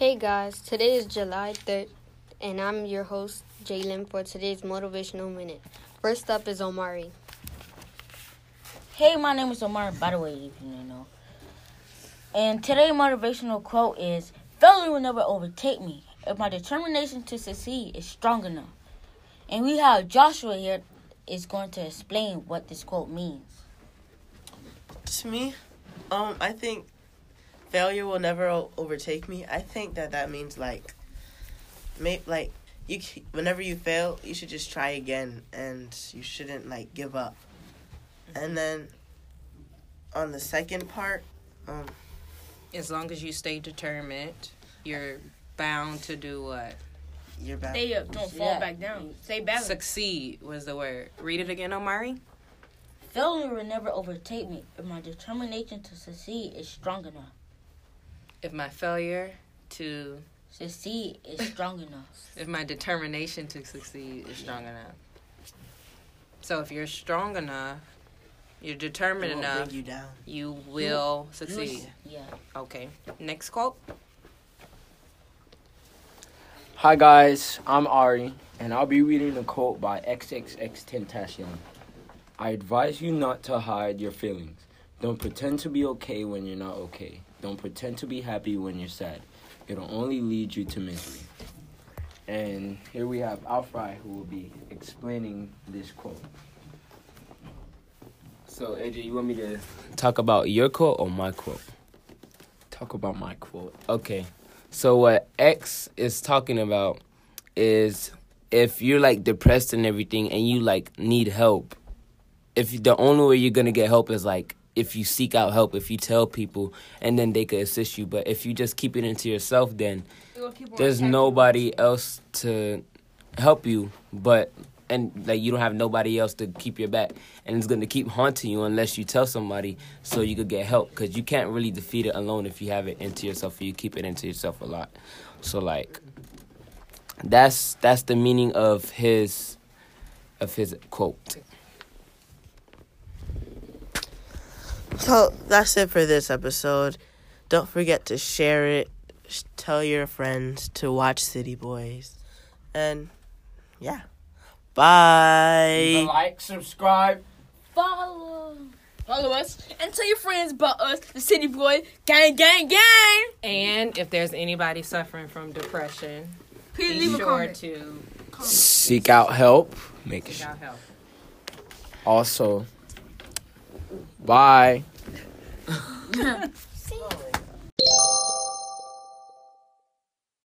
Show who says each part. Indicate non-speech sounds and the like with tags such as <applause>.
Speaker 1: Hey guys, today is July 3rd, and I'm your host, Jalen, for today's Motivational Minute. First up is Omari.
Speaker 2: Hey, my name is Omar, by the way, if you didn't know. And today's motivational quote is Failure will never overtake me if my determination to succeed is strong enough. And we have Joshua here is going to explain what this quote means.
Speaker 3: To me, um, I think failure will never o- overtake me. I think that that means like, may like you c- whenever you fail, you should just try again, and you shouldn't like give up. And then, on the second part, um,
Speaker 4: As long as you stay determined, you're bound to do what?
Speaker 3: you're back.
Speaker 5: Stay up, don't fall
Speaker 2: Yeah.
Speaker 5: back down. Stay balanced.
Speaker 4: Succeed was the word. Read it again, Omari.
Speaker 2: Failure will never overtake me if my determination to succeed is strong enough.
Speaker 4: If my failure to,
Speaker 2: Succeed is <laughs> strong enough.
Speaker 4: if my determination to succeed is strong enough. So if you're strong enough, you're
Speaker 3: It
Speaker 4: determined
Speaker 3: won't
Speaker 4: enough,
Speaker 3: bring you down.
Speaker 4: you will
Speaker 2: You
Speaker 4: succeed.
Speaker 2: was- Yeah.
Speaker 4: Okay. Next quote.
Speaker 6: Hi guys, I'm Ari, and I'll be reading a quote by XXX Tentacion. I advise you not to hide your feelings. Don't pretend to be okay when you're not okay. Don't pretend to be happy when you're sad. It'll only lead you to misery. And here we have Alfry who will be explaining this quote.
Speaker 7: So, AJ, you want me to talk about your quote or my quote?
Speaker 6: Talk about my quote.
Speaker 7: Okay. So, what X is talking about is if you're like depressed and everything and you like need help, if the only way you're gonna get help is like if you seek out help, if you tell people and then they could assist you. But if you just keep it into yourself, then there's nobody else to help you. But and like you don't have nobody else to keep your back. And it's going to keep haunting you unless you tell somebody so you could get help. Because you can't really defeat it alone if you have it into yourself or you keep it into yourself a lot. So like that's that's the meaning of his of his quote
Speaker 3: So that's it for this episode. Don't forget to share it. Tell your friends to watch City Boys, and yeah, bye.
Speaker 6: Like, subscribe.
Speaker 5: Follow. Follow us and tell your friends about us, the City Boy Gang Gang Gang.
Speaker 4: And if there's anybody suffering from depression,
Speaker 5: Please
Speaker 4: be
Speaker 5: leave a
Speaker 4: sure
Speaker 5: comment.
Speaker 4: to
Speaker 6: Seek out help. Make
Speaker 4: seek
Speaker 6: sure.
Speaker 4: out help.
Speaker 6: Also, bye. <laughs>